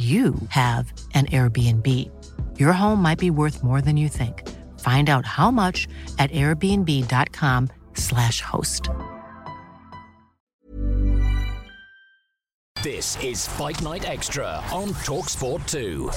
you have an Airbnb. Your home might be worth more than you think. Find out how much at airbnb.com/slash host. This is Fight Night Extra on TalkSport 2.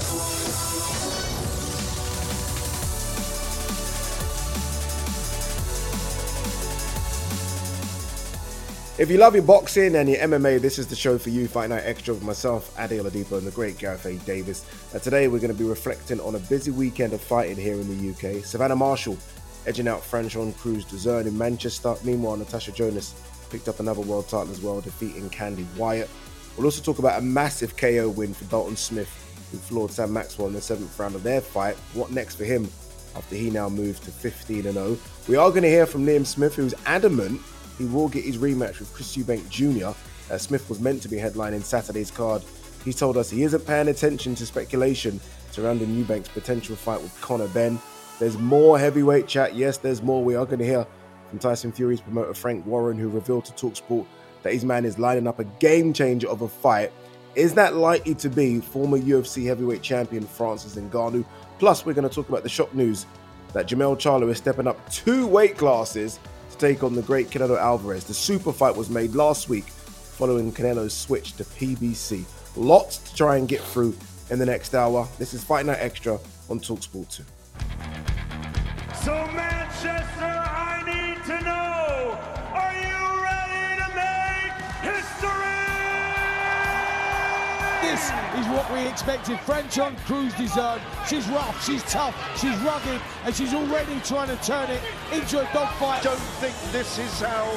If you love your boxing and your MMA, this is the show for you. Fight Night Extra with myself, Ade Oladipo, and the great Gareth A. Davies. Today we're going to be reflecting on a busy weekend of fighting here in the UK. Savannah Marshall edging out Franchon Crews-Dezurn in Manchester. Meanwhile, Natasha Jonas picked up another world title as well, defeating Kandi Wyatt. We'll also talk about a massive KO win for Dalton Smith, who floored Sam Maxwell in the seventh round of their fight. What next for him after he now moved to 15 0? We are going to hear from Liam Smith, who's adamant he will get his rematch with Chris Eubank Jr. Uh, Smith was meant to be headlining Saturday's card. He told us he isn't paying attention to speculation surrounding Eubank's potential fight with Conor Benn. There's more heavyweight chat. Yes, there's more. We are going to hear from Tyson Fury's promoter Frank Warren, who revealed to Talksport that his man is lining up a game changer of a fight. Is that likely to be former UFC heavyweight champion Francis Ngannou? Plus, we're going to talk about the shock news that Jermell Charlo is stepping up two weight classes take on the great Canelo Alvarez. The super fight was made last week following Canelo's switch to PBC. Lots to try and get through in the next hour. This is Fight Night Extra on Talksport 2. So, Manchester, I need This is what we expected. Franchon Crews-Dezurn. She's rough, she's tough, she's rugged, and she's already trying to turn it into a dogfight. I don't think this is how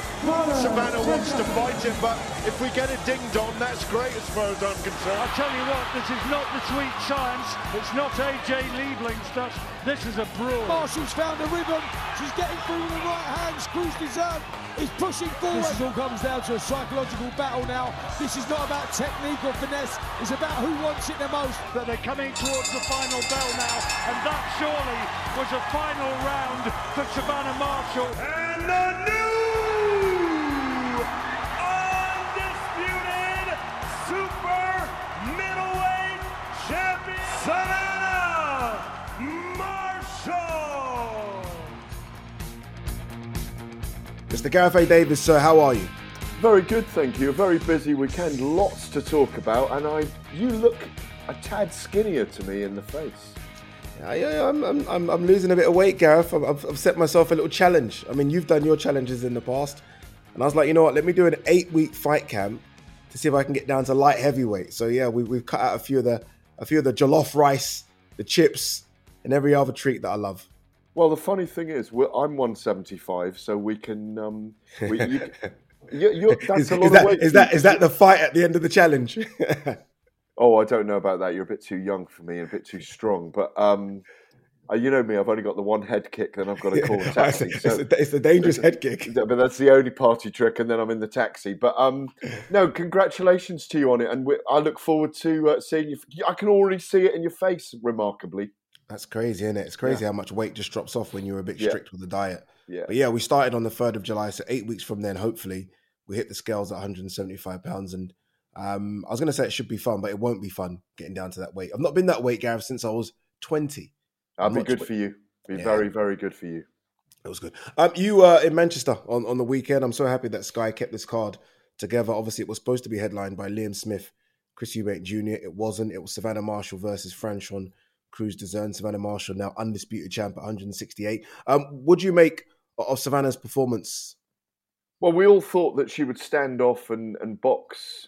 Savannah wants to fight it, but if we get a ding dong, that's great as far as I'm concerned. I tell you what, this is not the sweet science. It's not AJ Liebling stuff. This is a brawl. Marshall's found a rhythm. She's getting through Crews-Dezurn is pushing forward. This all comes down to a psychological battle now. This is not about technique or finesse. It's about who wants it the most. But they're coming towards the final bell now, and that surely was a final round for Savannah Marshall. And the new Mr. Gareth A. Davies, sir, how are you? Very good, thank you. A very busy weekend, lots to talk about, and I you look a tad skinnier to me in the face. Yeah, yeah, I'm, I'm, I'm, I'm losing a bit of weight, Gareth. I've, I've, I've set myself a little challenge. I mean, you've done your challenges in the past, and I was like, you know what? Let me do an eight-week fight camp to see if I can get down to light heavyweight. So yeah, we, we've cut out a few of the a few of the jollof rice, the chips, and every other treat that I love. Well, the funny thing is, I'm 175, so we can. Um, we, you, you, you're, that's Is, a lot is of that weight. is that is that the fight at the end of the challenge? Oh, I don't know about that. You're a bit too young for me and a bit too strong. But um, uh, you know me, I've only got the one head kick, then I've got to call a taxi. it's, So, a, it's a dangerous head kick. but that's the only party trick, and then I'm in the taxi. But um, no, congratulations to you on it, and we, I look forward to uh, seeing you. I can already see it in your face, remarkably. That's crazy, isn't it? It's crazy how much weight just drops off when you're a bit Yeah. strict with the diet. Yeah. But yeah, we started on the third of July, so eight weeks from then, hopefully, we hit the scales at 175 pounds. And um, I was going to say it should be fun, but it won't be fun getting down to that weight. I've not been that weight, Gareth, since I was 20. That'd be good weight. for you. Be Yeah. very, very good for you. It was good. Um, you were in Manchester on, on the weekend. I'm so happy that Sky kept this card together. Obviously, it was supposed to be headlined by Liam Smith Chris Eubank Jr. It wasn't. It was Savannah Marshall versus Franchon Crews-Dezurn. Savannah Marshall now undisputed champ at 168. Um, would you make of Savannah's performance? Well, we all thought that she would stand off and, and box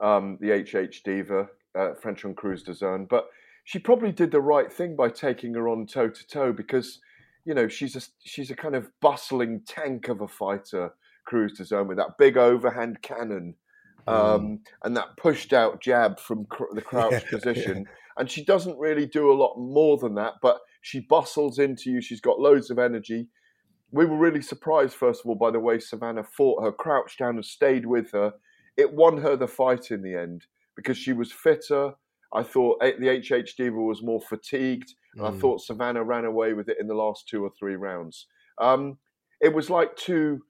um, the HH Diva, uh, Franchon Crews-Dezurn, but she probably did the right thing by taking her on toe to toe because, you know, she's a she's a kind of bustling tank of a fighter, Crews-Dezurn, with that big overhand cannon um, mm. and that pushed out jab from cr- the crouch position. And she doesn't really do a lot more than that, but she bustles into you. She's got loads of energy. We were really surprised, first of all, by the way Savannah fought her, crouched down and stayed with her. It won her the fight in the end because she was fitter. I thought the HH Diva was more fatigued, and mm. I thought Savannah ran away with it in the last two or three rounds. Um, it was like two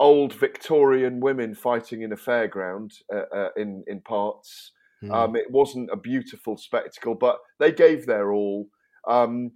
old Victorian women fighting in a fairground uh, uh, in in parts. Mm. Um, it wasn't a beautiful spectacle, but they gave their all. Um,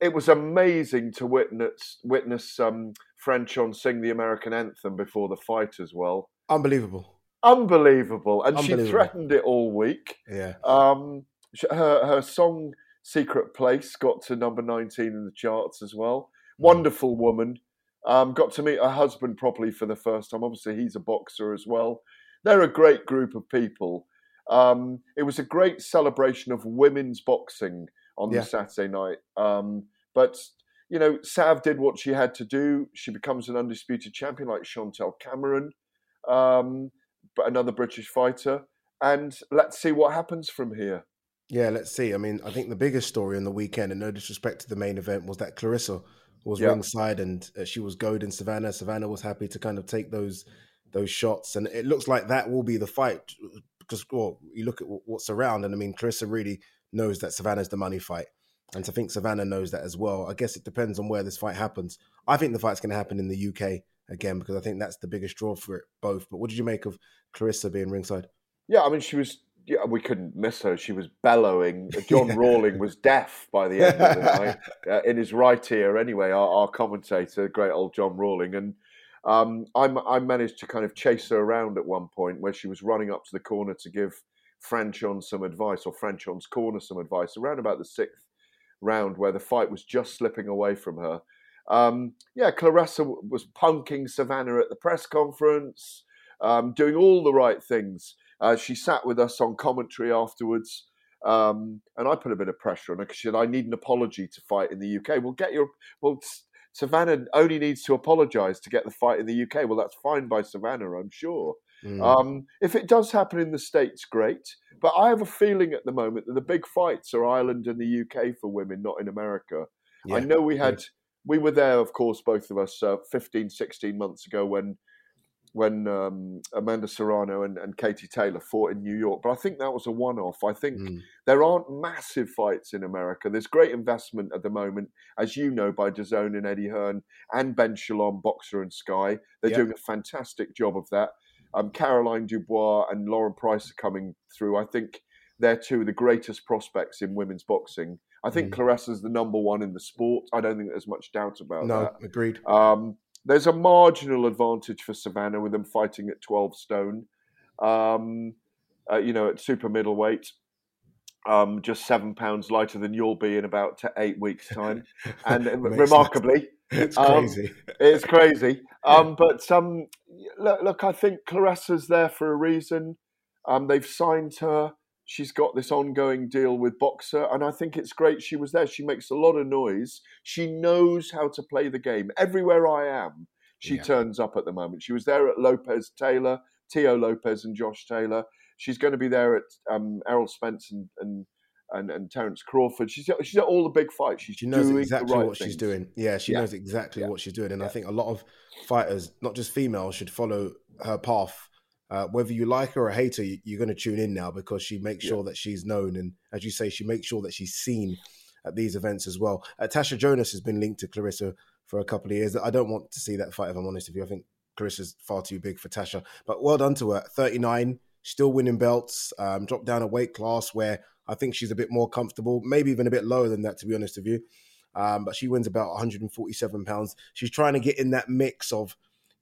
it was amazing to witness witness um, Franchon sing the American anthem before the fight as well. Unbelievable, unbelievable, and Unbelievable. she threatened it all week. Yeah, um, her her song "Secret Place" got to number nineteen in the charts as well. Mm. Wonderful woman. Um, got to meet her husband properly for the first time. Obviously, he's a boxer as well. They're a great group of people. Um, it was a great celebration of women's boxing on yeah. the Saturday night. Um, but you know, Sav did what she had to do. She becomes an undisputed champion, like Chantelle Cameron, um, but another British fighter. And let's see what happens from here. Yeah, let's see. I mean, I think the biggest story on the weekend, and no disrespect to the main event, was that Claressa was yep. ringside and uh, she was goading Savannah. Savannah was happy to kind of take those those shots, and it looks like that will be the fight because well, you look at what's around, and I mean, Claressa really knows that Savannah's the money fight, and I think Savannah knows that as well. I guess it depends on where this fight happens. I think the fight's going to happen in the UK again because I think that's the biggest draw for it both. But what did you make of Claressa being ringside? Yeah, I mean, she was yeah, we couldn't miss her. She was bellowing. John Rawling was deaf by the end of the night uh, in his right ear. Anyway, our, our, commentator, great old John Rawling, and um, I, I, managed to kind of chase her around at one point where she was running up to the corner to give Franchon some advice, or Franchon's corner some advice, around about the sixth round where the fight was just slipping away from her. Um, yeah, Claressa was punking Savannah at the press conference, um, doing all the right things. Uh, she sat with us on commentary afterwards. Um, and I put a bit of pressure on her because she said, I need an apology to fight in the UK. Well, get your, well, Savannah only needs to apologise to get the fight in the UK. Well, that's fine by Savannah, I'm sure. Mm. Um, if it does happen in the States, great. But I have a feeling at the moment that the big fights are Ireland and the UK for women, not in America. Yeah. I know we had, we were there, of course, both of us, uh, 15, 16 months ago when when um, Amanda Serrano and, and, Katie Taylor fought in New York. But I think that was a one off. I think mm. there aren't massive fights in America. There's great investment at the moment, as you know, by DAZN and Eddie Hearn and Ben Shalom, Boxxer and Sky. They're yep. doing a fantastic job of that. Um, Caroline Dubois and Lauren Price are coming through. I think they're two of the greatest prospects in women's boxing. I think mm. Claressa's the number one in the sport. I don't think there's much doubt about no, that. No, agreed. Um, there's a marginal advantage for Savannah with them fighting at 12 stone. Um, uh, you know, at super middleweight, um, just seven pounds lighter than you'll be in about eight weeks' time. And remarkably, it's crazy. Um, it's crazy. Um, but um, look, look, I think Claressa's there for a reason. Um, they've signed her she's got this ongoing deal with Boxxer, and I think it's great she was there. She makes a lot of noise. She knows how to play the game. Everywhere I am, she yeah. turns up at the moment. She was there at Lopez Taylor, Tio Lopez, and Josh Taylor. She's going to be there at um, Errol Spence and, and and, and Terence Crawford. She's she's at all the big fights. She's she knows exactly right what things. she's doing. Yeah, she yeah. knows exactly yeah. what she's doing, and I think a lot of fighters, not just females, should follow her path uh, whether you like her or hate her, you're going to tune in now because she makes sure that she's known, and as you say, she makes sure that she's seen at these events as well. Uh, Tasha Jonas has been linked to Claressa for a couple of years. I don't want to see that fight, if I'm honest with you. I think Claressa's far too big for Tasha, but well done to her. 39, still winning belts. Um, dropped down a weight class where I think she's a bit more comfortable, maybe even a bit lower than that, to be honest with you. Um, but she wins about 147 pounds. She's trying to get in that mix of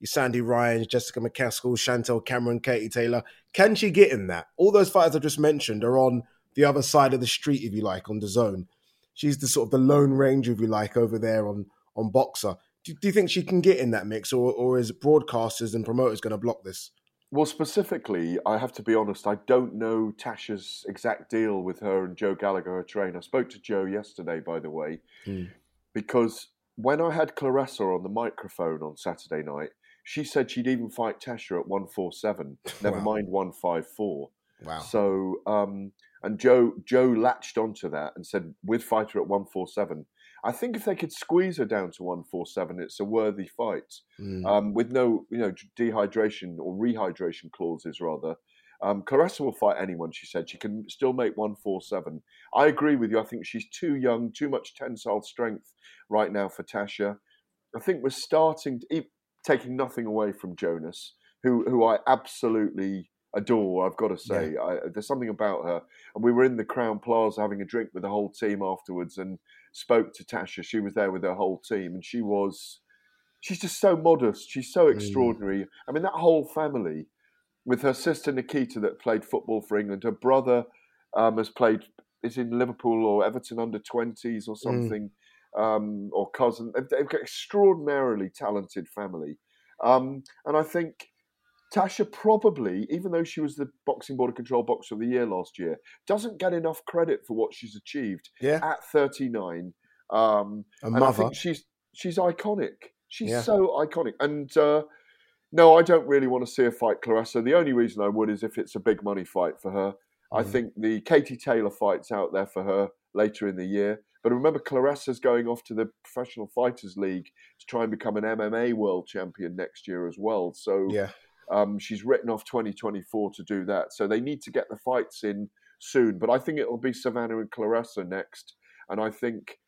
Sandy Ryan, Jessica McCaskill, Chantelle Cameron, Katie Taylor. Can she get in that? All those fighters I just mentioned are on the other side of the street, if you like, on DAZN. She's the sort of the lone ranger, if you like, over there on on Boxxer. Do, do you think she can get in that mix, or, or is broadcasters and promoters going to block this? Well, specifically, I have to be honest, I don't know Tasha's exact deal with her and Joe Gallagher, her trainer. I spoke to Joe yesterday, by the way, Mm. because when I had Claressa on the microphone on Saturday night, she said she'd even fight Tasha at 147, never Wow. mind 154. Wow. So, um, and Joe Joe latched onto that and said, with fighter at 147, I think if they could squeeze her down to 147, it's a worthy fight Mm. um, with no, you know, dehydration or rehydration clauses rather. Um, Claressa will fight anyone. She said she can still make one four seven. I agree with you. I think she's too young, too much tensile strength right now for Tasha. I think we're starting, to, taking nothing away from Jonas, who who I absolutely adore. I've got to say, I, there's something about her. And we were in the Crowne Plaza having a drink with the whole team afterwards, and spoke to Tasha. She was there with her whole team, and she was she's just so modest. She's so extraordinary. I mean, that whole family, with her sister Nikita that played football for England, her brother um, has played is in Liverpool or Everton under twenties or something, um, or cousin. They've, they've got extraordinarily talented family, um, and I think. Tasha probably, even though she was the Boxing Border Control Boxer of the Year last year, doesn't get enough credit for what she's achieved Yeah. at 39. Um, and I think she's she's iconic. She's Yeah. so iconic. And uh, no, I don't really want to see her fight Claressa. The only reason I would is if it's a big money fight for her. I Mhm. think the Katie Taylor fight's out there for her later in the year. But remember, Claressa's going off to the Professional Fighters League to try and become an MMA world champion next year as well. So Yeah. um, she's written off 2024 to do that. So they need to get the fights in soon. But I think it'll be Savannah and Claressa next. And I think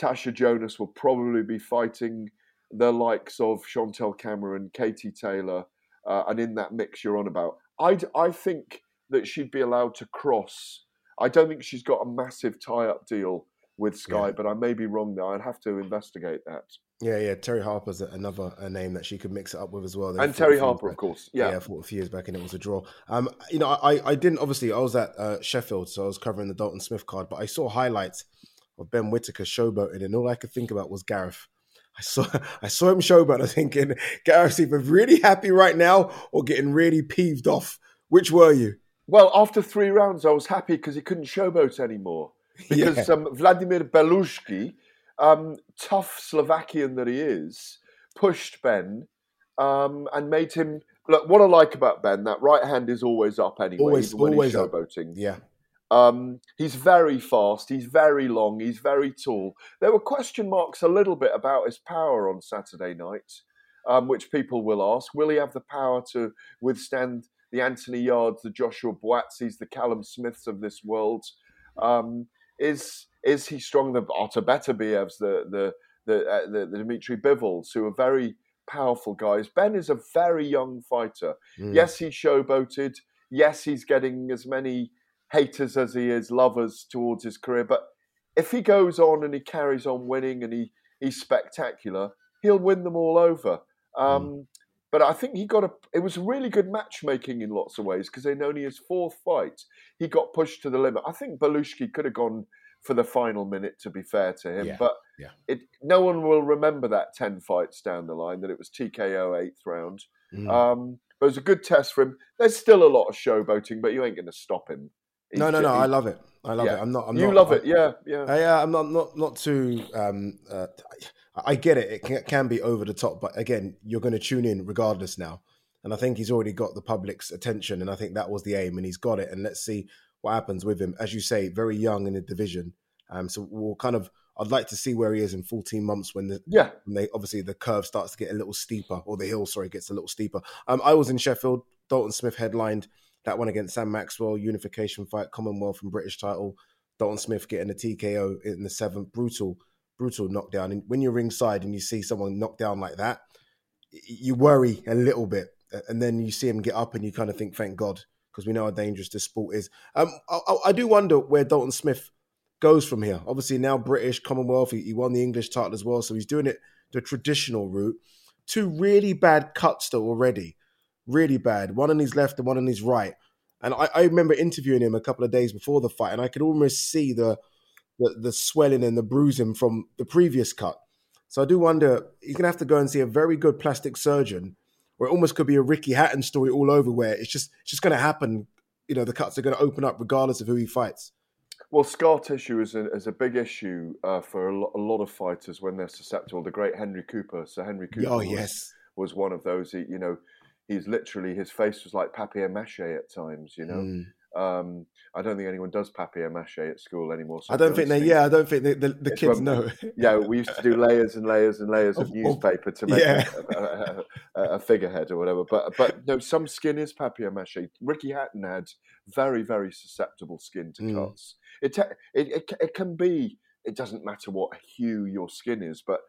Tasha Jonas will probably be fighting the likes of Chantelle Cameron, Katie Taylor, uh, and in that mix you're on about. I, I think that she'd be allowed to cross. I don't think she's got a massive tie up deal with Sky, Yeah. but I may be wrong there. I'd have to investigate that. Yeah, yeah. Terri Harper's another a name that she could mix it up with as well. They And Terri Harper, of course. Yeah. yeah, fought a few years back and it was a draw. Um, you know, I I didn't obviously I was at uh, Sheffield, so I was covering the Dalton Smith card, but I saw highlights of Ben Whittaker showboating, and all I could think about was Gareth. I saw I saw him showboat. I was thinking Gareth's either really happy right now or getting really peeved off. Which were you? Well, after three rounds, I was happy because he couldn't showboat anymore. Because Yeah. um, Vladimir Belujsky, um, tough Slovakian that he is, pushed Ben um, and made him. Look, what I like about Ben, that right hand is always up anyway, Always- always he's up. showboating. Yeah, Um, he's very fast. He's very long. He's very tall. There were question marks a little bit about his power on Saturday night, um, which people will ask. Will he have the power to withstand the Anthony Yardes, the Joshua Buatsis, the Callum Smiths of this world? Um, is is he strong? The Artur Beterbievs, the the the, uh, the the Dmitry Bivols, who are very powerful guys. Ben is a very young fighter. Mm. Yes, he showboated. Yes, he's getting as many haters as he is lovers towards his career. But if he goes on and he carries on winning and he, he's spectacular, he'll win them all over. Um, But I think he got a. It was really good matchmaking in lots of ways because in only his fourth fight, he got pushed to the limit. I think Belujsky could have gone for the final minute. To be fair to him, Yeah, but yeah. it no one will remember that ten fights down the line that it was TKO eighth round. Mm. Um, but it was a good test for him. There's still a lot of showboating, but you ain't going to stop him. no, He's no, ju- no. he- I love it. I love yeah. it. I'm not. I'm you not, love I- it, yeah, yeah. Uh, yeah, I'm not not not too. Um, uh, I get it. It can, can be over the top, but again, you're going to tune in regardless now. And I think he's already got the public's attention, and I think that was the aim, and he's got it. And let's see what happens with him. As you say, very young in the division. Um, so we'll kind of. I'd like to see where he is in 14 months when the Yeah. when they obviously the curve starts to get a little steeper, or the hill, sorry, gets a little steeper. Um, I was in Sheffield. Dalton Smith headlined that one against Sam Maxwell, unification fight, Commonwealth and British title. Dalton Smith getting a TKO in the seventh, brutal, brutal knockdown. And when you're ringside and you see someone knocked down like that, you worry a little bit. And then you see him get up and you kind of think, thank God, because we know how dangerous this sport is. Um, I, I- do wonder where Dalton Smith goes from here. Obviously, now British Commonwealth, he, he won the English title as well. So he's doing it the traditional route. two really bad cuts though already, really bad. One on his left and one on his right. And I, I remember interviewing him a couple of days before the fight, and I could almost see the, the the swelling and the bruising from the previous cut. So I do wonder he's gonna have to go and see a very good plastic surgeon, or it almost could be a Ricky Hatton story all over, where it's just it's just gonna happen. You know, the cuts are gonna open up regardless of who he fights. Well, scar tissue is a, is a big issue uh, for a, lo- a lot of fighters when they're susceptible. The great Henry Cooper, Sir Henry Cooper, Oh was, yes, was one of those. He, you know, he's literally his face was like papier mâché at times. You know, Mm. um, I don't think anyone does papier mâché at school anymore. so I don't think they. Yeah, I don't think the, the, the kids when- know. yeah, we used to do layers and layers and layers of Of- newspaper to make yeah. a, a, a, figurehead or whatever. But but no, some skin is papier mâché. Ricky Hatton had very very susceptible skin to Mm. cuts. It, it it it can be. It doesn't matter what hue your skin is, but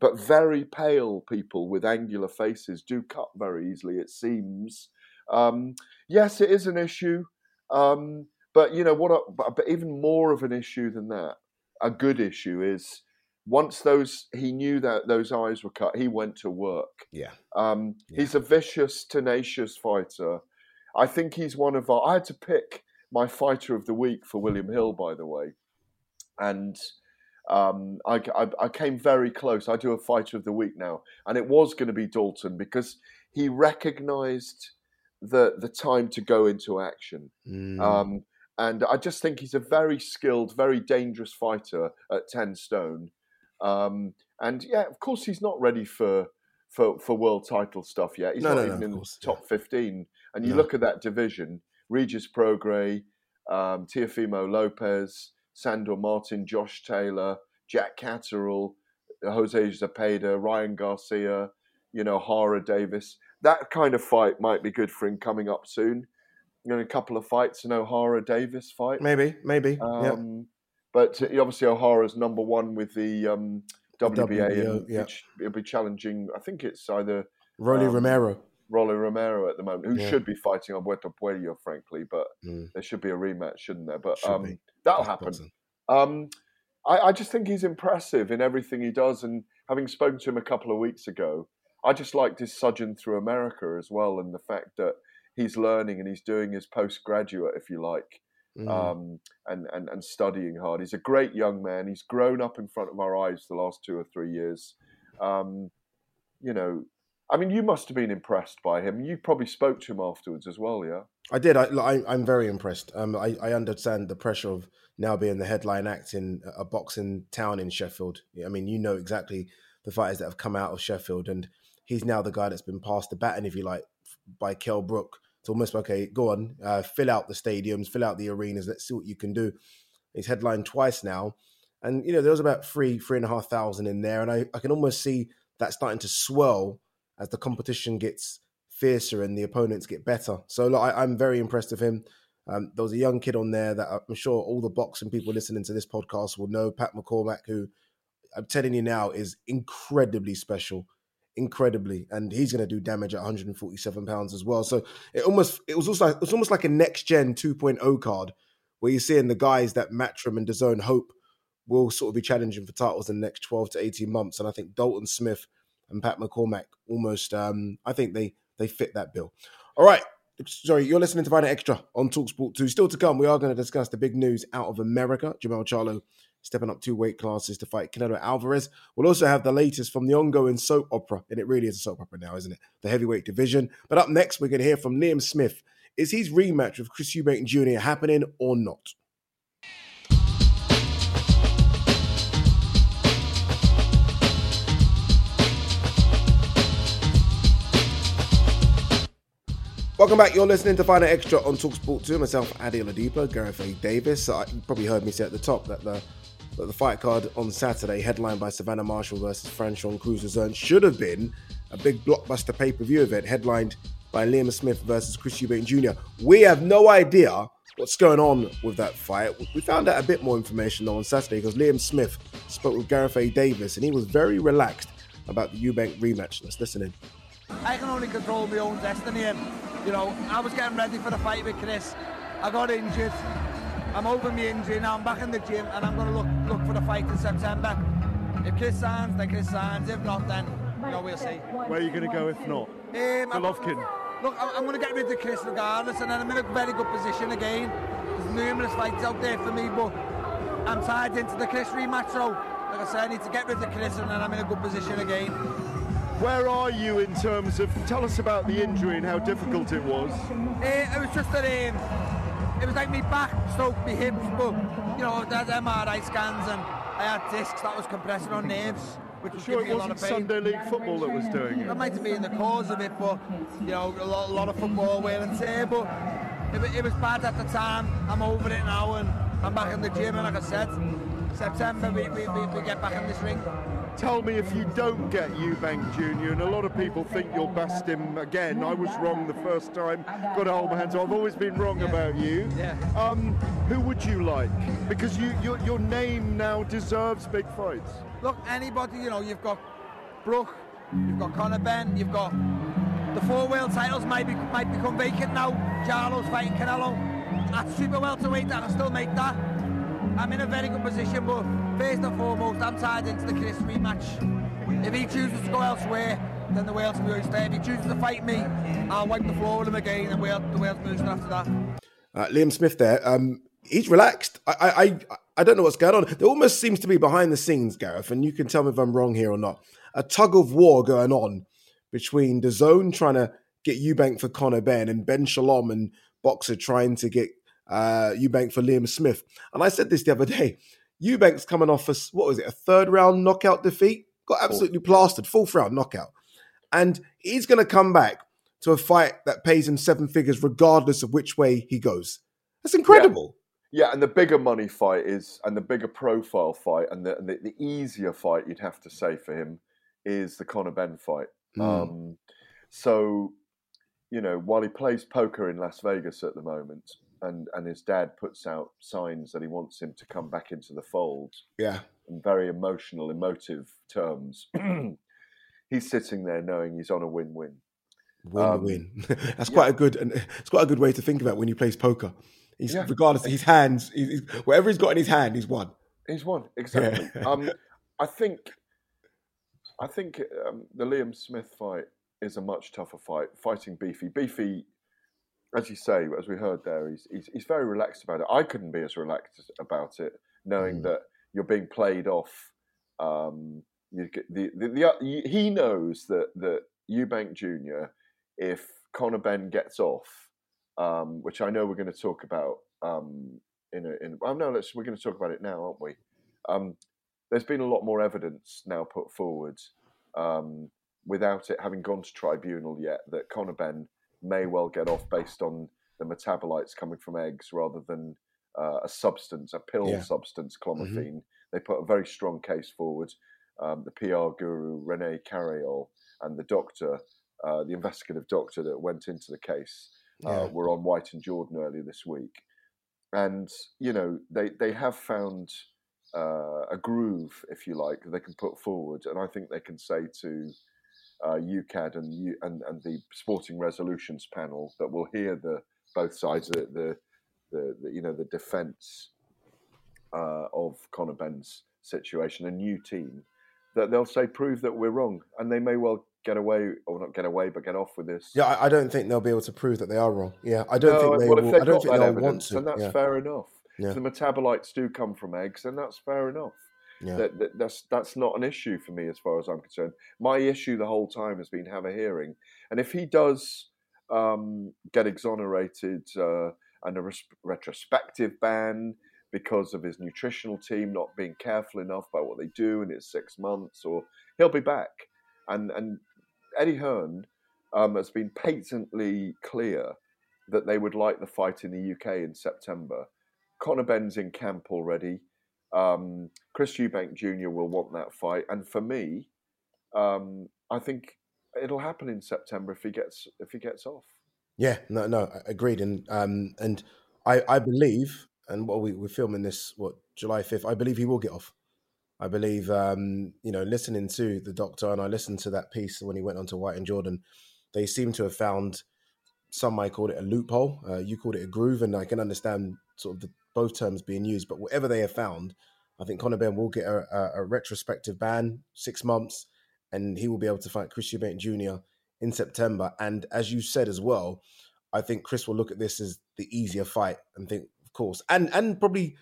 but very pale people with angular faces do cut very easily. It seems. Um, yes, it is an issue. Um, but you know what? I- But, but even more of an issue than that, a good issue is once those he knew that those eyes were cut, he went to work. Yeah. Um, Yeah. He's a vicious, tenacious fighter. I think he's one of our. I had to pick my fighter of the week for William Hill, by the way, and um, I, I, I came very close. I do a fighter of the week now, and it was going to be Dalton because he recognised the the time to go into action. Mm. Um, and I just think he's a very skilled, very dangerous fighter at ten stone. Um, and yeah, of course, he's not ready for for, for world title stuff yet. He's No, not no, no, even of in course, the top fifteen. And you No. look at that division: Regis Prograis, um, Teofimo Lopez, Sandor Martin, Josh Taylor, Jack Catterall, Jose Zepeda, Ryan Garcia, you know, Hara Davies. That kind of fight might be good for him coming up soon. You know, a couple of fights, an O'Hara Davies fight. maybe, maybe. yeah. Um, But uh, obviously, O'Hara's number one with the um, WBA, WBO, and yeah. he'll be challenging. I think it's either Rolly um, Romero. Rolly Romero at the moment, who Yeah. should be fighting Alberto Puello, frankly. But Mm. there should be a rematch, shouldn't there? But Should um, that'll happen. Um, I, I just think he's impressive in everything he does, and having spoken to him a couple of weeks ago, I just liked his sojourn through America as well, and the fact that he's learning and he's doing his postgraduate, if you like, Mm. um, and, and and studying hard. He's a great young man. He's grown up in front of our eyes the last two or three years. Um, you know, I mean, you must have been impressed by him. You probably spoke to him afterwards as well, yeah. I did. I, I, I'm very impressed. Um, I, I understand the pressure of now being the headline act in a boxing town in Sheffield. I mean, you know exactly the fighters that have come out of Sheffield, and he's now the guy that's been passed the baton, if you like, by Kell Brook. It's almost okay, go on, uh, fill out the stadiums, fill out the arenas. Let's see what you can do. He's headlined twice now, and you know there was about three, three and a half thousand in there, and I, I can almost see that starting to swell as the competition gets fiercer and the opponents get better. So look, I, I'm very impressed with him. Um, there was a young kid on there that I'm sure all the boxing people listening to this podcast will know, Pat McCormack, who I'm telling you now is incredibly special, incredibly, and he's going to do damage at 147 pounds as well. So it almost it was also it was almost like a next gen 2.0 card where you're seeing the guys that Matchroom and DAZN hope will sort of be challenging for titles in the next 12 to 18 months. And I think Dalton Smith and Pat McCormack almost, um, I think they they fit that bill. All right. Sorry, you're listening to Fight Extra on Talksport 2. Still to come, we are going to discuss the big news out of America. Jermell Charlo stepping up two weight classes to fight Canelo Alvarez. We'll also have the latest from the ongoing soap opera, and it really is a soap opera now, isn't it? The heavyweight division. But up next, we're going to hear from Liam Smith. Is his rematch with Chris Eubank Jr. happening or not? Welcome back. You're listening to Night Extra on Talksport 2. Myself, Ade Oladipo, Gareth A. Davies. Uh, you probably heard me say at the top that the that the fight card on Saturday, headlined by Savannah Marshall versus Franchon Cruz Zern, should have been a big blockbuster pay per view event, headlined by Liam Smith versus Chris Eubank Jr. We have no idea what's going on with that fight. We found out a bit more information though on Saturday because Liam Smith spoke with Gareth A. Davies and he was very relaxed about the Eubank rematch. Let's listen in. I can only control my own destiny and you know I was getting ready for the fight with Chris I got injured I'm over my injury now I'm back in the gym and I'm going to look look for the fight in September if Chris signs then Chris signs if not then you know, we'll see. Where are you going to go if not? Um, Golovkin. Look, I'm, I'm going to get rid of Chris regardless, and then I'm in a very good position again. There's numerous fights out there for me, but I'm tied into the Chris rematch, so like I said, I need to get rid of Chris, and then I'm in a good position again. Where are you in terms of? Tell us about the injury and how difficult it was. Uh, it was just that um, it was like me back, stroke, me hips, but you know, there's MRI scans and I had discs that was compressing on nerves. Which was Sure, it me a lot wasn't of pain. Sunday League football that was doing it. That might have been the cause of it, but you know, a lot, a lot of football wear and tear. But it, it was bad at the time. I'm over it now, and I'm back in the gym. And like I said, September we, we, we, we get back in this ring. Tell me if you don't get Eubank Jr. and a lot of people think you'll bust him again. I was wrong the first time. Got to hold my hands. I've always been wrong about you. Yeah. Um, who would you like? Because you, your, your name now deserves big fights. Look, anybody, you know, you've got Brook, you've got Conor Benn, you've got the four world titles might be might become vacant now. Charlo's fighting Canelo. At super welterweight, I can still make that. I'm in a very good position, but first and foremost, I'm tied into the Chris rematch. If he chooses to go elsewhere, then the Wales will stay. If he chooses to fight me, I'll wipe the floor with him again, and Wales, the Wales moves after that. Uh, Liam Smith there. Um, he's relaxed. I, I, I, I don't know what's going on. There almost seems to be behind the scenes, Gareth, and you can tell me if I'm wrong here or not. A tug of war going on between DAZN trying to get Eubank for Conor Benn and Ben Shalom and Boxxer trying to get uh, Eubank for Liam Smith. And I said this the other day. Eubank's coming off a what was it, a third round knockout defeat? Got absolutely plastered, fourth round knockout. And he's going to come back to a fight that pays him seven figures regardless of which way he goes. That's incredible. Yeah, and the bigger money fight is, and the bigger profile fight, and the, and the, the easier fight you'd have to say for him is the Conor Benn fight. Mm. Um, so, you know, while he plays poker in Las Vegas at the moment, and and his dad puts out signs that he wants him to come back into the fold Yeah. in very emotional, emotive terms, he's sitting there knowing he's on a win-win. Win Um, win. That's quite a good and it's quite a good way to think about when he plays poker. He's Yeah. regardless of his hands, he's, he's- whatever he's got in his hand, he's won. He's won exactly. Yeah. um, I think, I think um, the Liam Smith fight is a much tougher fight. Fighting Beefy, Beefy, as you say, as we heard there, he's he's, he's very relaxed about it. I couldn't be as relaxed about it, knowing Mm. that you're being played off. Um, you the, the, the he knows that that Eubank Jr. If Conor Benn gets off, um, which I know we're going to talk about um, in a, in well, no, let's we're going to talk about it now, aren't we? Um, there's been a lot more evidence now put forward um, without it having gone to tribunal yet that Conor Benn may well get off based on the metabolites coming from eggs rather than uh, a substance, a pill Yeah. substance, clomiphene. They put a very strong case forward. Um, the PR guru Rene Carayol and the doctor, uh, the investigative doctor that went into the case, uh, Yeah. were on White and Jordan earlier this week, and you know they they have found uh, a groove, if you like, that they can put forward, and I think they can say to uh, UKAD and, U, and and the Sporting Resolutions panel that will hear the both sides, the the, the, the you know the defence uh, of Conor Benn's situation, a new team, that they'll say prove that we're wrong, and they may well get away or not get away, but get off with this. Yeah, I, I don't think they'll be able to prove that they are wrong. Yeah, I don't No, think they well, will. I don't think they'll want to. then that's yeah. fair enough. Yeah. If the metabolites do come from eggs, and that's fair enough. Yeah. That, that, that's that's not an issue for me as far as I'm concerned. My issue the whole time has been have a hearing, and if he does um, get exonerated uh, and a res- retrospective ban because of his nutritional team not being careful enough about what they do in his six months, or he'll be back. And and Eddie Hearn um, has been patently clear that they would like the fight in the UK in September. Conor Benn's in camp already. Um, Chris Eubank Jr. will want that fight, and for me, um, I think it'll happen in September if he gets if he gets off. Yeah, no, no, agreed. And um, and I, I believe, and what we we're filming this what July fifth. I believe he will get off. I believe, um, you know, listening to the doctor, and I listened to that piece when he went on to White and Jordan. They seem to have found some might call it a loophole. Uh, you called it a groove, and I can understand sort of the, both terms being used. But whatever they have found, I think Conor Benn will get a, a, a retrospective ban, six months, and he will be able to fight Chris Eubank Jr. in September. And as you said as well, I think Chris will look at this as the easier fight and think, of course, and and probably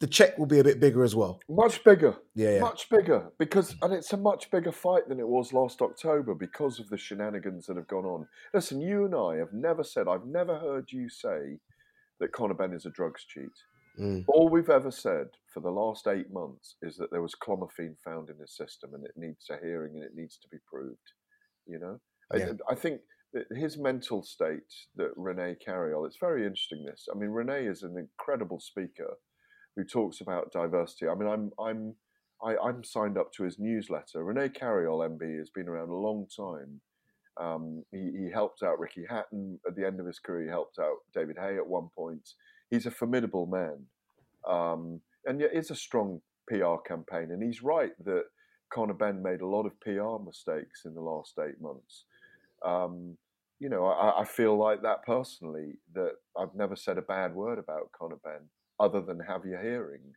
the check will be a bit bigger as well. Much bigger. Yeah, yeah. Much bigger. Because and it's a much bigger fight than it was last October because of the shenanigans that have gone on. Listen, you and I have never said I've never heard you say that Conor is a drugs cheat. Mm. All we've ever said for the last eight months is that there was clomiphene found in his system and it needs a hearing and it needs to be proved. You know? Yeah. I, I think his mental state that Rene Carayol, it's very interesting this. I mean, Rene is an incredible speaker who talks about diversity. I mean, I'm I'm I, I'm signed up to his newsletter. Rene Carayol, MB, has been around a long time. Um, he, he helped out Ricky Hatton at the end of his career. He helped out David Haye at one point. He's a formidable man, um, and yet it's a strong PR campaign. And he's right that Conor Benn made a lot of PR mistakes in the last eight months. Um, you know, I, I feel like that personally. That I've never said a bad word about Conor Benn other than have your hearing.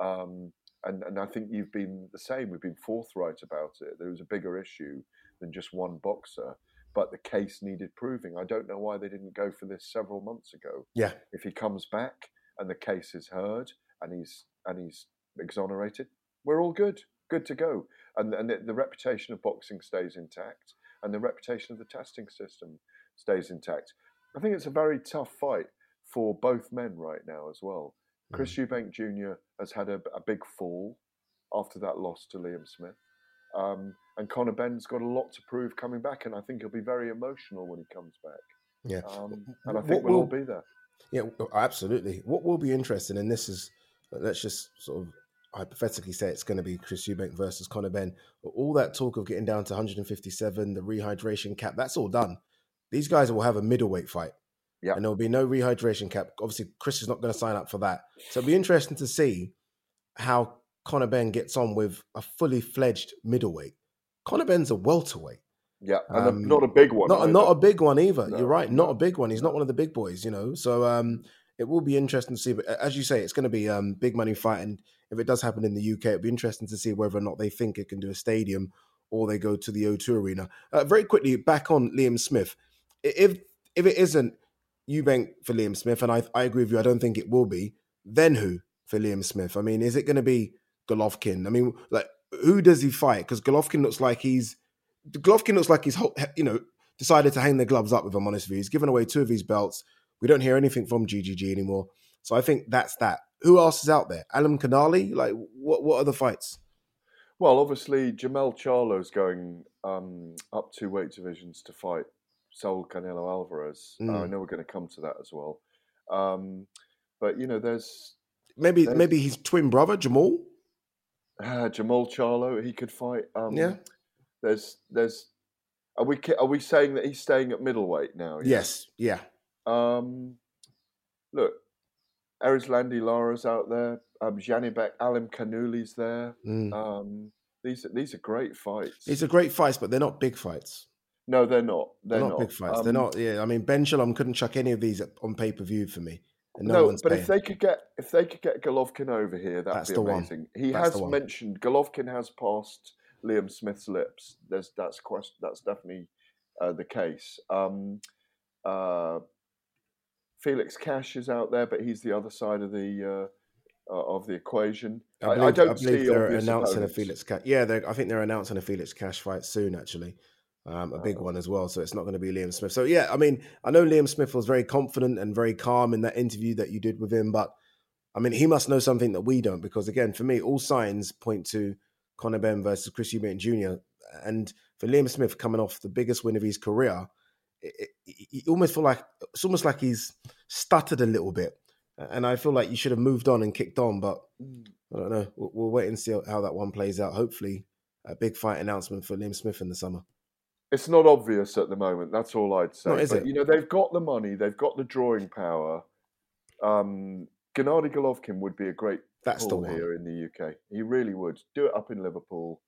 Um, and, and I think you've been the same. We've been forthright about it. There was a bigger issue than just one boxer, but the case needed proving. I don't know why they didn't go for this several months ago. Yeah. If he comes back and the case is heard and he's and he's exonerated, we're all good, good to go. And and the, the reputation of boxing stays intact, and the reputation of the testing system stays intact. I think it's a very tough fight for both men right now as well. Chris Eubank Jr. has had a, a, big fall after that loss to Liam Smith. Um, and Conor Benn's got a lot to prove coming back, and I think he'll be very emotional when he comes back. Yeah. Um, and I think we'll all be there. Yeah, absolutely. What will be interesting, and this is, let's just sort of hypothetically say it's going to be Chris Eubank versus Conor Benn. All that talk of getting down to 157, the rehydration cap, that's all done. These guys will have a middleweight fight. Yeah. And there'll be no rehydration cap. Obviously, Chris is not going to sign up for that. So it'll be interesting to see how Conor Benn gets on with a fully fledged middleweight. Conor Benn's a welterweight. Yeah, and um, not a big one. Not, not a big one either. No, You're right. Not a big one. He's not one of the big boys, you know. So um, it will be interesting to see. But as you say, it's going to be um, big money fight. And if it does happen in the UK, it'll be interesting to see whether or not they think it can do a stadium or they go to the O2 Arena. Uh, very quickly, back on Liam Smith. If if it isn't Eubank for Liam Smith, and I, I agree with you. I don't think it will be. Then who for Liam Smith? I mean, is it going to be Golovkin? I mean, like who does he fight? Because Golovkin looks like he's Golovkin looks like he's you know decided to hang the gloves up. If I'm honest with you, he's given away two of his belts. We don't hear anything from GGG anymore. So I think that's that. Who else is out there? Alimkhanuly? Like what? What are the fights? Well, obviously Jermell Charlo's going um, up two weight divisions to fight Saul Canelo Alvarez. Mm. Uh, I know we're going to come to that as well. Um, but you know, there's maybe there's, maybe his twin brother Jermall. Uh, Jermall Charlo, he could fight. Um, yeah. There's there's are we are we saying that he's staying at middleweight now? Yes. Yeah. Um, look, Erislandy Lara's out there. Um, Janibek Alimkhanuly's there. Mm. Um, these these are great fights. These are great fights, but they're not big fights. No, they're not. They're, they're not, not, big fights. Um, they're not. Yeah, I mean, Ben Shalom couldn't chuck any of these on pay per view for me. No, no but paying. if they could get if they could get Golovkin over here, that'd that's be amazing. One. He that's has mentioned Golovkin has passed Liam Smith's lips. There's that's question. That's definitely uh, the case. Um, uh, Felix Cash is out there, but he's the other side of the uh, of the equation. I, believe, I, don't I believe see they're announcing opponents. a Felix Cash. Yeah, I think they're announcing a Felix Cash fight soon, actually. Um, a big one as well. So it's not going to be Liam Smith. So yeah, I mean, I know Liam Smith was very confident and very calm in that interview that you did with him, but I mean, he must know something that we don't because again, for me, all signs point to Conor Benn versus Chris Eubank Jr. And for Liam Smith coming off the biggest win of his career, it, it, it almost feel like it's almost like he's stuttered a little bit. And I feel like you should have moved on and kicked on, but I don't know. We'll, we'll wait and see how that one plays out. Hopefully, a big fight announcement for Liam Smith in the summer. It's not obvious at the moment. That's all I'd say. No, is but, it? You know, they've got the money, they've got the drawing power. Um, Gennady Golovkin would be a great That's the one. here in the UK. He really would do it up in Liverpool.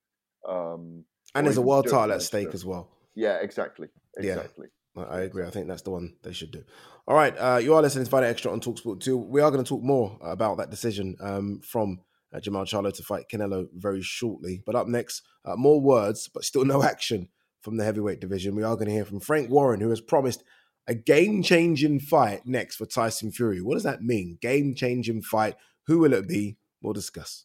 Um, And there's a world title at stake as well. Yeah, exactly, Yeah. exactly. I I agree. I think that's the one they should do. All right, uh, you are listening to Fight Extra on Talksport 2. We are going to talk more about that decision um, from uh, Jermell Charlo to fight Canelo very shortly. But up next, uh, more words, but still no action from the heavyweight division. We are going to hear from Frank Warren, who has promised a game changing fight next for Tyson Fury. What does that mean? Game changing fight. Who will it be? We'll discuss.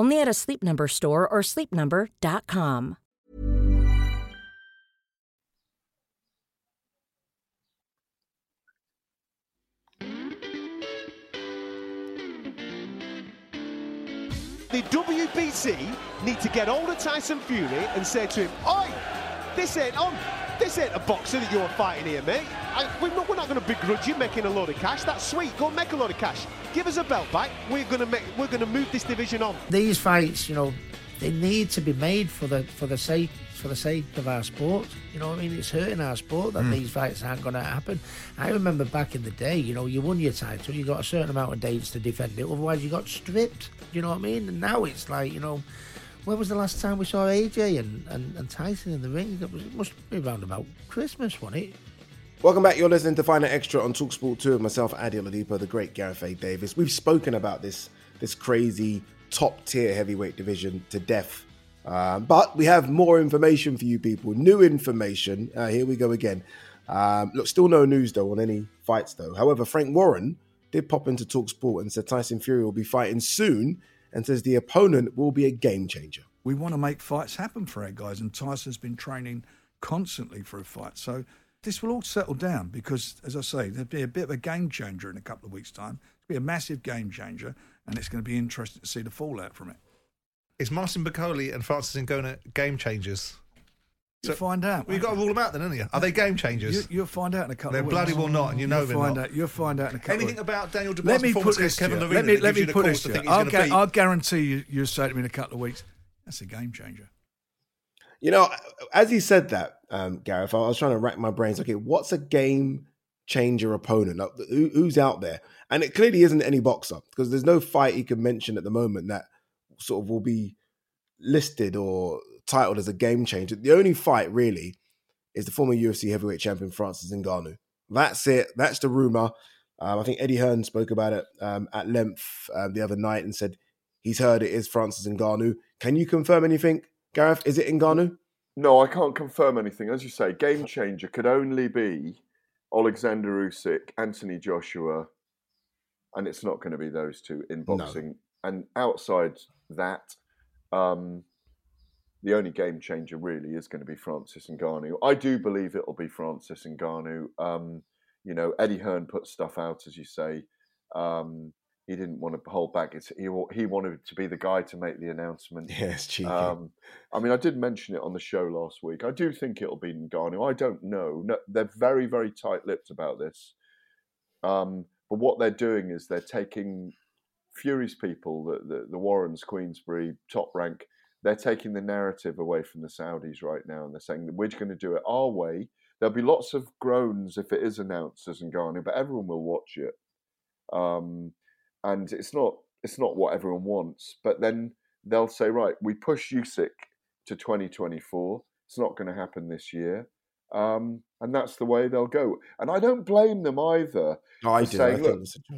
Only at a Sleep Number store or sleepnumber.com. The WBC need to get hold of Tyson Fury and say to him, Oi, this ain't on. This ain't a boxer that you're fighting here, mate. I, we're not, not going to begrudge you making a lot of cash. That's sweet. Go make a lot of cash. Give us a belt back. We're going to make. We're going to move this division on. These fights, you know, they need to be made for the for the sake for the sake of our sport. You know what I mean? It's hurting our sport that mm. these fights aren't going to happen. I remember back in the day, you know, you won your title, you got a certain amount of dates to defend it, otherwise you got stripped. You know what I mean? And now it's like, you know, when was the last time we saw AJ and, and, and Tyson in the ring? It, was, it must be around about Christmas, wasn't it? Welcome back. You're listening to Night Extra on Talksport 2 with myself, Ade Oladipo, the great Gareth A. Davies. We've spoken about this this crazy top tier heavyweight division to death. Um, but we have more information for you people. New information. Uh, here we go again. Um, look, still no news though on any fights though. However, Frank Warren did pop into Talksport and said Tyson Fury will be fighting soon and says the opponent will be a game changer. We want to make fights happen for our guys, and Tyson's been training constantly for a fight. So this will all settle down because, as I say, there'll be a bit of a game changer in a couple of weeks' time. It'll be a massive game changer, and it's going to be interesting to see the fallout from it. Is Martin Bakole and Francis Ngannou game changers? You'll find out. Well, you've got to rule them out then, haven't you? Are they game changers? You, will find out in a couple they're of weeks. bloody will not, and you know you'll they're find not. Out, you'll find out in a couple Anything of... about Daniel Dubois' let me put this Kevin to you. Let me, let me put this to to you. I'll, going gu- I'll guarantee you, you'll say to me in a couple of weeks, that's a game changer. You know, as he said that, um, Gareth, I was trying to rack my brains. Okay, what's a game changer opponent? Like, who, who's out there? And it clearly isn't any boxer because there's no fight he can mention at the moment that sort of will be listed or titled as a game changer. The only fight really is the former UFC heavyweight champion Francis Ngannou. That's it. That's the rumor. Um, I think Eddie Hearn spoke about it um, at length uh, the other night and said he's heard it is Francis Ngannou. Can you confirm anything, Gareth? Is it Ngannou? No, I can't confirm anything. As you say, game changer could only be Alexander Usyk, Anthony Joshua, and it's not going to be those two in boxing. No. And outside that, um, the only game changer really is going to be Francis and Ngannou. I do believe it'll be Francis Ngannou. Um, you know, Eddie Hearn put stuff out, as you say. Um, he didn't want to hold back. It's, he he wanted to be the guy to make the announcement. Yes, cheeky. Um, I mean, I did mention it on the show last week. I do think it'll be Ngannou. I don't know. No, they're very very tight lipped about this. Um, but what they're doing is they're taking Fury's people, the, the, the Warrens, Queensberry, top rank, they're taking the narrative away from the Saudis right now, and they're saying that we're going to do it our way. There'll be lots of groans if it is announced as Ngannou, but everyone will watch it. Um, and it's not it's not what everyone wants. But then they'll say, right, we push Usyk to 2024. It's not going to happen this year. Um, and that's the way they'll go. And I don't blame them either. No, I do. Saying, I Look, think a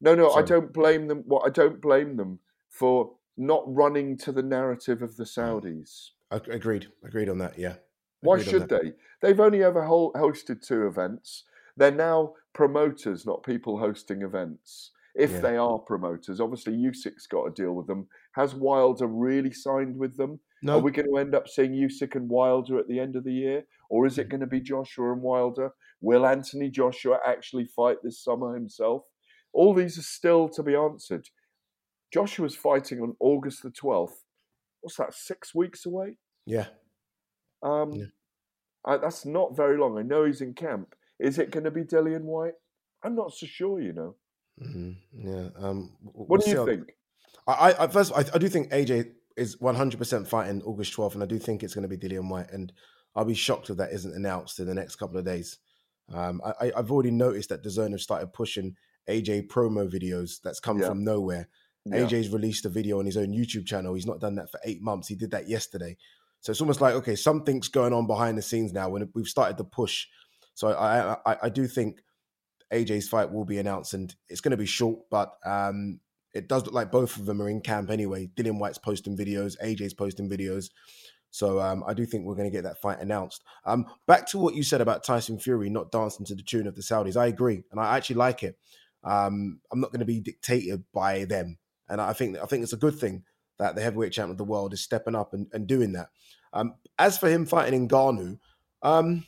no, no, Sorry. I don't blame them. Well, I don't blame them for not running to the narrative of the mm. Saudis. Agreed. Agreed on that. Yeah. Why Agreed should they? They've only ever hosted two events. They're now promoters, not people hosting events. If Yeah. they are promoters, obviously Usyk's got to deal with them. Has Wilder really signed with them? No. Are we going to end up seeing Usyk and Wilder at the end of the year, or is it mm. going to be Joshua and Wilder? Will Anthony Joshua actually fight this summer himself? All these are still to be answered. Joshua's fighting on August the twelfth. What's that? Six weeks away. Yeah. Um, I, that's not very long. I know he's in camp. Is it going to be Dillian Whyte? I'm not so sure. You know. Mhm. Yeah. Um, What we'll do you how- think? I, I, first, I, I do think AJ is 100% fighting August 12th, and I do think it's going to be Dillian Whyte. And I'll be shocked if that isn't announced in the next couple of days. Um, I, I- I've already noticed that DAZN have started pushing AJ promo videos that's come Yeah. from nowhere. Yeah. AJ's released a video on his own YouTube channel. He's not done that for eight months. He did that yesterday. So it's almost like, okay, something's going on behind the scenes now when we've started to push. So I, I, I do think AJ's fight will be announced and it's going to be short, but um, it does look like both of them are in camp anyway. Dillian Whyte's posting videos, AJ's posting videos. So um, I do think we're going to get that fight announced. Um, back to what you said about Tyson Fury not dancing to the tune of the Saudis. I agree, and I actually like it. Um, I'm not going to be dictated by them, and I think I think it's a good thing that the heavyweight champion of the world is stepping up and, and doing that. Um, as for him fighting Ngannou, um,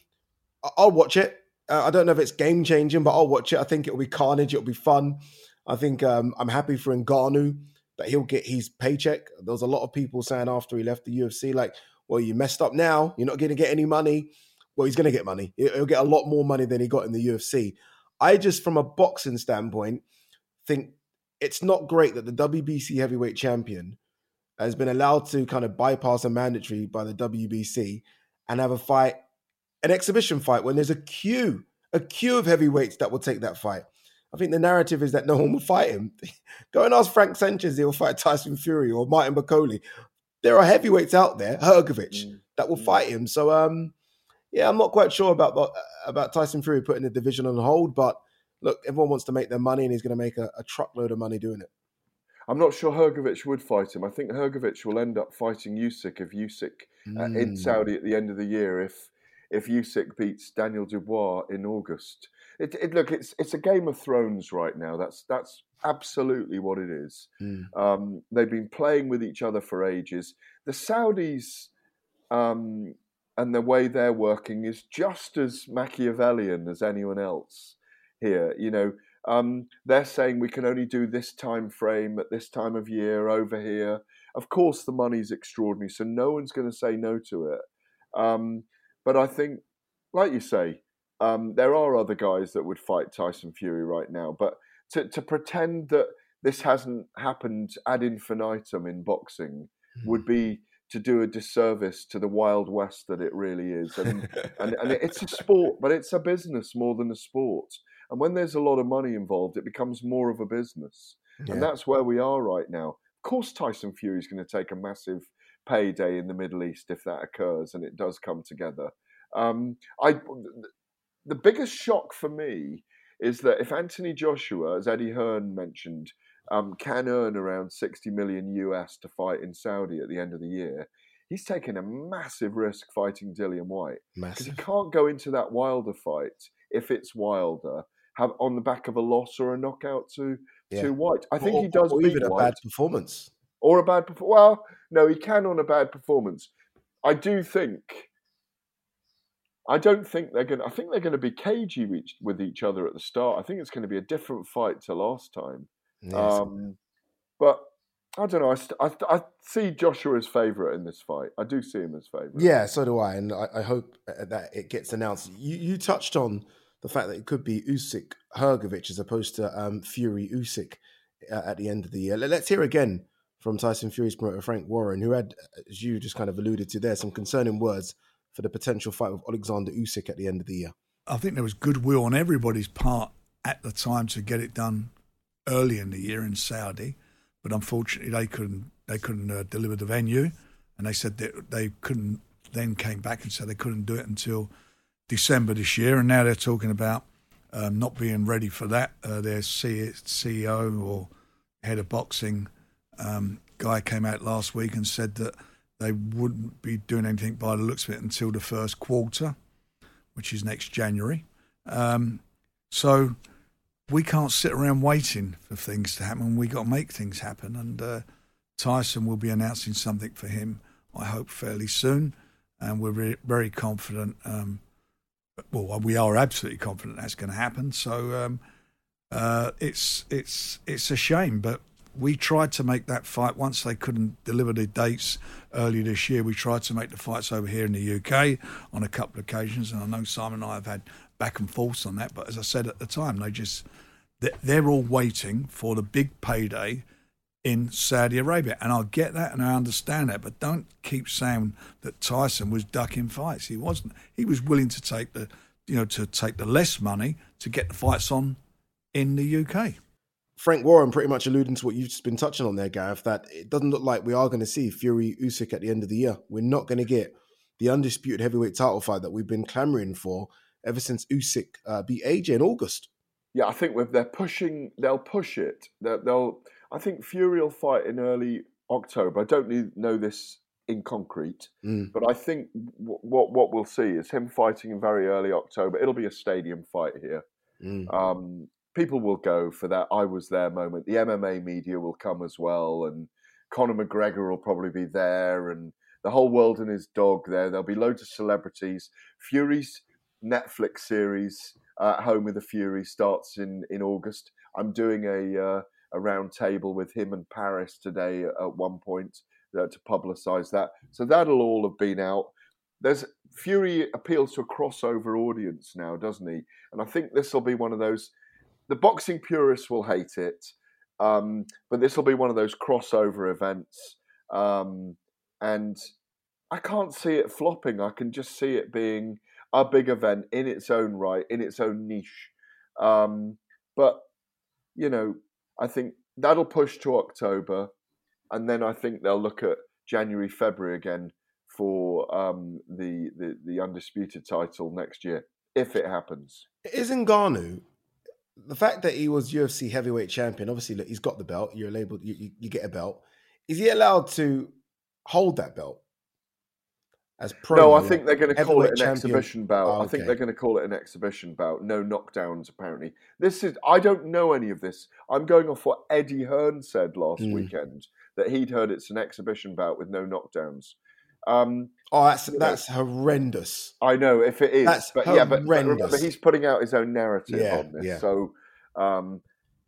I- I'll watch it. Uh, I don't know if it's game changing, but I'll watch it. I think it'll be carnage. It'll be fun. I think um, I'm happy for Ngannou that he'll get his paycheck. There was a lot of people saying after he left the UFC, like, well, you messed up now. You're not going to get any money. Well, he's going to get money. He'll get a lot more money than he got in the UFC. I just, from a boxing standpoint, think it's not great that the WBC heavyweight champion has been allowed to kind of bypass a mandatory by the WBC and have a fight, an exhibition fight, when there's a queue, a queue of heavyweights that will take that fight. I think the narrative is that no one will fight him. Go and ask Frank Sanchez, he'll fight Tyson Fury or Martin Bakole. There are heavyweights out there, Hrgovic, that will fight him. So, um, yeah, I'm not quite sure about the- about Tyson Fury putting the division on hold, but look, everyone wants to make their money, and he's going to make a, a truckload of money doing it. I'm not sure Hrgovic would fight him. I think Hrgovic will end up fighting Usyk if Usyk uh, in Mm. Saudi at the end of the year if if Usyk beats Daniel Dubois in August. It, it look it's it's a Game of Thrones right now. That's that's absolutely what it is. Mm. Um, they've been playing with each other for ages. The Saudis um, and the way they're working is just as Machiavellian as anyone else here. You know, um, they're saying we can only do this time frame at this time of year over here. Of course, the money's extraordinary, so no one's going to say no to it. Um, but I think, like you say, um, there are other guys that would fight Tyson Fury right now. But to, to pretend that this hasn't happened ad infinitum in boxing would be to do a disservice to the wild west that it really is. And, and, and it's a sport, but it's a business more than a sport. And when there's a lot of money involved, it becomes more of a business. Yeah. And that's where we are right now. Of course, Tyson Fury is going to take a massive payday in the Middle East if that occurs and it does come together. Um, I, the biggest shock for me is that if Anthony Joshua, as Eddie Hearn mentioned, um, can earn around 60 million US to fight in Saudi at the end of the year, he's taking a massive risk fighting Dillian Whyte. Because he can't go into that Wilder fight if it's Wilder have on the back of a loss or a knockout to Yeah. to Whyte. I think Or- he does or even a Whyte bad performance. or a bad performance. Well, no, he can on a bad performance. I do think. I don't think they're going. to I think they're going to be cagey with each, other at the start. I think it's going to be a different fight to last time. Yes. Um, but I don't know. I, st- I, I see Joshua as favourite in this fight. I do see him as favourite. Yeah, so do I, and I, I hope uh, that it gets announced. You, you touched on the fact that it could be Usyk Hrgovic as opposed to um, Fury Usyk uh, at the end of the year. Let's hear again from Tyson Fury's promoter Frank Warren, who had, as you just kind of alluded to there, some concerning words for the potential fight with Alexander Usyk at the end of the year. I think there was goodwill on everybody's part at the time to get it done early in the year in Saudi, but unfortunately they couldn't they couldn't uh, deliver the venue, and they said that they couldn't. Then came back and said they couldn't do it until December this year, and now they're talking about um, not being ready for that. Uh, their CEO or head of boxing um, guy came out last week and said that they wouldn't be doing anything by the looks of it until the first quarter, which is next January. Um, so we can't sit around waiting for things to happen. We got to make things happen, and uh, Tyson will be announcing something for him. I hope fairly soon, and we're re- very confident. Um, well, we are absolutely confident that's going to happen. So um, uh, it's it's it's a shame, but we tried to make that fight once they couldn't deliver the dates earlier this year. We tried to make the fights over here in the UK on a couple of occasions, and I know Simon and I have had back and forth on that. But as I said at the time, they just they're all waiting for the big payday in Saudi Arabia. And I get that and I understand that, but don't keep saying that Tyson was ducking fights. He wasn't. He was willing to take the you know, to take the less money to get the fights on in the UK. Frank Warren pretty much alluding to what you've just been touching on there, Gareth, that it doesn't look like we are going to see Fury Usyk at the end of the year. We're not going to get the undisputed heavyweight title fight that we've been clamoring for ever since Usyk uh, beat AJ in August. Yeah, I think with they're pushing, they'll push it. They'll, they'll I think Fury will fight in early October. I don't know this in concrete, mm. but I think w- what what we'll see is him fighting in very early October. It'll be a stadium fight here. Mm. Um, people will go for that. I was there moment. The MMA media will come as well, and Conor McGregor will probably be there, and the whole world and his dog there. There'll be loads of celebrities. Fury's Netflix series, uh, Home with the Fury, starts in in August. I'm doing a uh, a round table with him and Paris today at one point uh, to publicise that. So that'll all have been out. There's Fury appeals to a crossover audience now, doesn't he? And I think this will be one of those. The boxing purists will hate it, um, but this will be one of those crossover events. Um, and I can't see it flopping. I can just see it being a big event in its own right, in its own niche. Um, but you know, I think that'll push to October, and then I think they'll look at January, February again for um, the, the the undisputed title next year if it happens. Is Ngannou the fact that he was UFC heavyweight champion? Obviously, look, he's got the belt. You're labeled. You, you, you get a belt. Is he allowed to hold that belt? As pro, no, I think they're going to call it an champion. exhibition bout. Oh, I think they're going to call it an exhibition bout. No knockdowns, apparently. This is. I don't know any of this. I'm going off what Eddie Hearn said last Mm. weekend that he'd heard it's an exhibition bout with no knockdowns. Um, Oh, that's you know, that's horrendous. I know if it is, That's but yeah, but, but, horrendous. but he's putting out his own narrative Yeah, on this. yeah. So, um,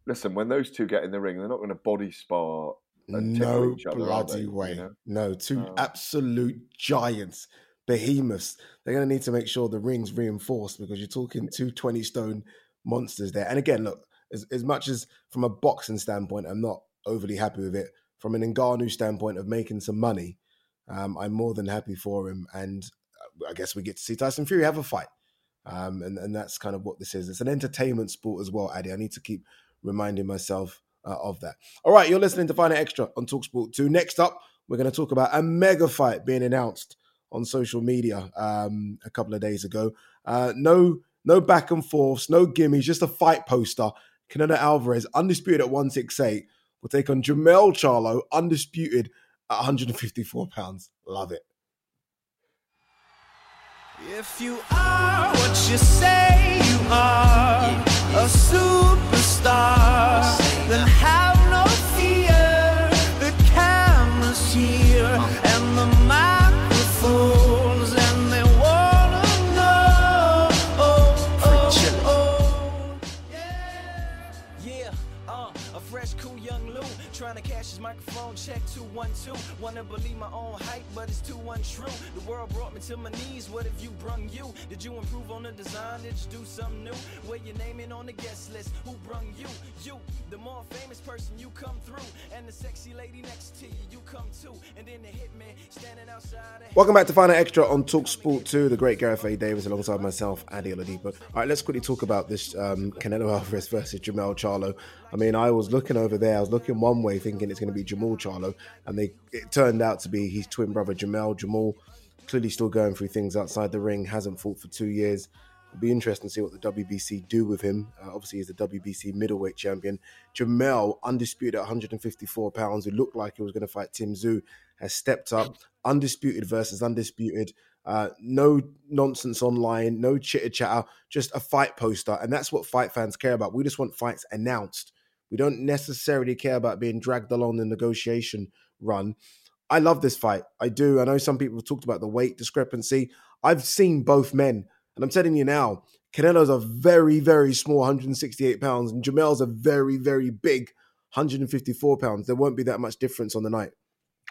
listen, when those two get in the ring, they're not going to body spar No each other, bloody way. You know? No, two Uh, absolute giants, behemoths. They're going to need to make sure the ring's reinforced because you're talking two 20 stone monsters there. And again, look, as, as much as from a boxing standpoint, I'm not overly happy with it. From an Ngannou standpoint of making some money, um, I'm more than happy for him. And uh, I guess we get to see Tyson Fury have a fight. Um, and, and that's kind of what this is. It's an entertainment sport as well, Addy. I need to keep reminding myself uh, of that. All right, you're listening to Fight Night Extra on Talksport 2. Next up, we're going to talk about a mega fight being announced on social media um, a couple of days ago. Uh, no, no back and forths, no gimmies, just a fight poster. Canelo Alvarez, undisputed at 168, will take on Jermell Charlo, undisputed at 154 pounds. Love it. If you are what you say you are, a superstar, then have microphone check 212. Wanna believe my own hype, but it's too untrue. The world brought me to my knees. What if you brung you? Did you improve on the design? Did you do something new? Where your name in on the guest list? Who brung you? You, the more famous person you come through, and the sexy lady next to you, you come too. And then the hitman standing outside. Welcome back to Final Extra on Talk Sport 2, the great Gareth A. Davies alongside myself, Ade Oladipo. All right, let's quickly talk about this um, Canelo Alvarez versus Jermell Charlo. I mean, I was looking over there, I was looking one way thinking it's going to be Jermall Charlo, and they it turned out to be his twin brother Jermell. Jermall clearly still going through things outside the ring, hasn't fought for two years. It'll be interesting to see what the WBC do with him. Uh, obviously, he's the WBC middleweight champion. Jermell, undisputed at 154 pounds, who looked like he was going to fight Tim Tszyu, has stepped up. Undisputed versus undisputed. Uh, no nonsense online, no chitter chatter, just a fight poster. And that's what fight fans care about. We just want fights announced. We don't necessarily care about being dragged along the negotiation run. I love this fight. I do. I know some people have talked about the weight discrepancy. I've seen both men. And I'm telling you now, Canelo's a very, very small 168 pounds, and Jermell's a very, very big 154 pounds. There won't be that much difference on the night.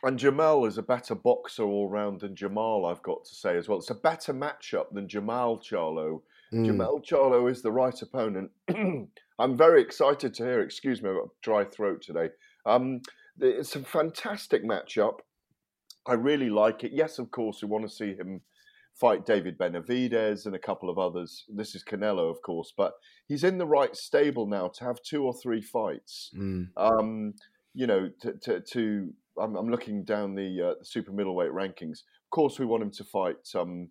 And Jermell is a better boxer all round than Jermall, I've got to say as well. It's a better matchup than Jermall Charlo. Mm. Jermell Charlo is the right opponent. I'm very excited to hear. Excuse me, I've got a dry throat today. Um, it's a fantastic matchup. I really like it. Yes, of course, we want to see him fight David Benavidez and a couple of others. This is Canelo, of course, but he's in the right stable now to have two or three fights. Mm. Um, you know, to, to, to I'm, I'm looking down the, uh, super middleweight rankings. Of course, we want him to fight um,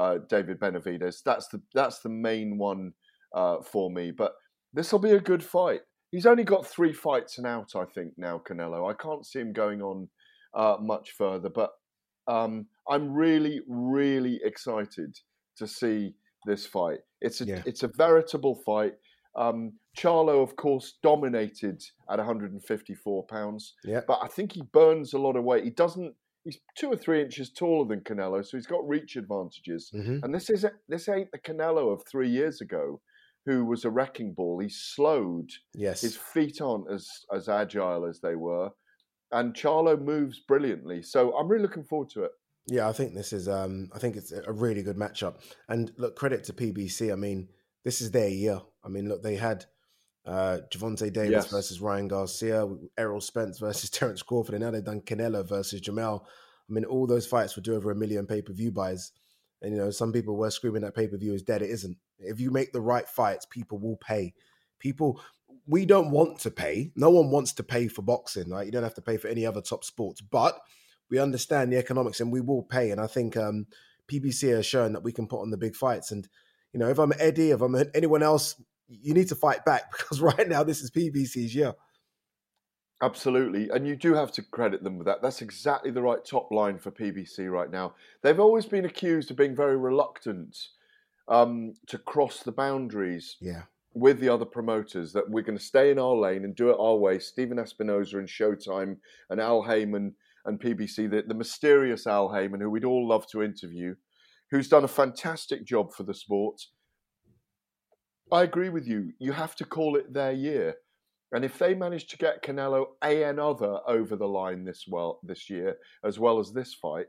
uh, David Benavidez. That's the that's the main one uh, for me. But this will be a good fight. He's only got three fights and out, I think now. Canelo. I can't see him going on uh, much further. But um, I'm really, really excited to see this fight. It's a Yeah. it's a veritable fight. Um, Charlo, of course, dominated at 154 pounds. Yeah. But I think he burns a lot of weight. He doesn't. He's two or three inches taller than Canelo, so he's got reach advantages. Mhm. And this is this ain't the Canelo of three years ago, who was a wrecking ball. He's slowed. Yes. His feet aren't as as agile as they were, and Charlo moves brilliantly. So I'm really looking forward to it. Yeah, I think this is. Um, I think it's a really good matchup. And look, credit to PBC. I mean, this is their year. I mean, look, they had uh, Gervonta Davis Yes. versus Ryan Garcia, Errol Spence versus Terence Crawford, and now they've done Canelo versus Jermell. I mean, all those fights would do over a million pay per view buys. And you know, some people were screaming that pay per view is dead. It isn't. If you make the right fights, people will pay. People, we don't want to pay. No one wants to pay for boxing. Right? You don't have to pay for any other top sports, but we understand the economics and we will pay. And I think um, PBC has shown that we can put on the big fights. And you know, if I'm Eddie, if I'm anyone else, you need to fight back because right now this is PBC's year. Absolutely. And you do have to credit them with that. That's exactly the right top line for PBC right now. They've always been accused of being very reluctant um, to cross the boundaries Yeah. with the other promoters, that we're going to stay in our lane and do it our way. Stephen Espinoza and Showtime and Al Haymon and PBC, the, the mysterious Al Haymon, who we'd all love to interview, who's done a fantastic job for the sport. I agree with you. You have to call it their year. And if they manage to get Canelo a another over the line this well this year, as well as this fight,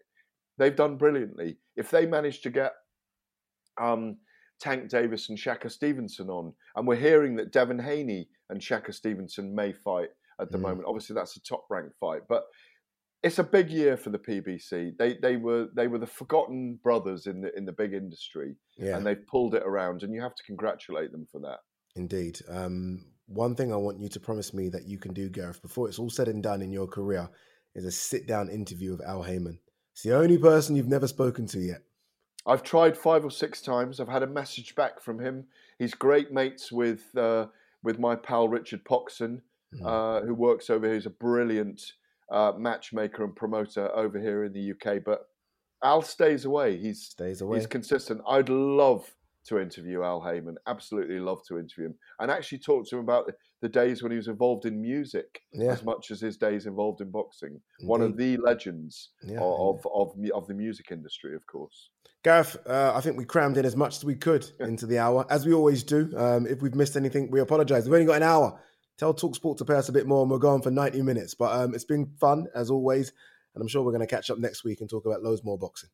they've done brilliantly. If they manage to get um, Tank Davis and Shakur Stevenson on, and we're hearing that Devin Haney and Shakur Stevenson may fight at the Mm. moment. Obviously, that's a top ranked fight, but it's a big year for the PBC. They they were they were the forgotten brothers in the in the big industry, Yeah. and they've pulled it around, and you have to congratulate them for that. Indeed. Um, one thing I want you to promise me that you can do, Gareth, before it's all said and done in your career, is a sit down interview with Al Haymon. It's the only person you've never spoken to yet. I've tried five or six times. I've had a message back from him. He's great mates with uh, with my pal Richard Poxon, uh, who works over here. He's a brilliant uh, matchmaker and promoter over here in the UK. But Al stays away. He's stays away. He's consistent. I'd love to interview Al Haymon. Absolutely love to interview him and actually talk to him about the, days when he was involved in music Yeah. as much as his days involved in boxing. One of the legends Yeah, of, of of of the music industry, of course. Gareth, uh, I think we crammed in as much as we could into the hour, as we always do. Um, if we've missed anything, we apologise. We've only got an hour tell Talksport to pay us a bit more and we're going for 90 minutes. But um, it's been fun as always. And I'm sure we're going to catch up next week and talk about loads more boxing.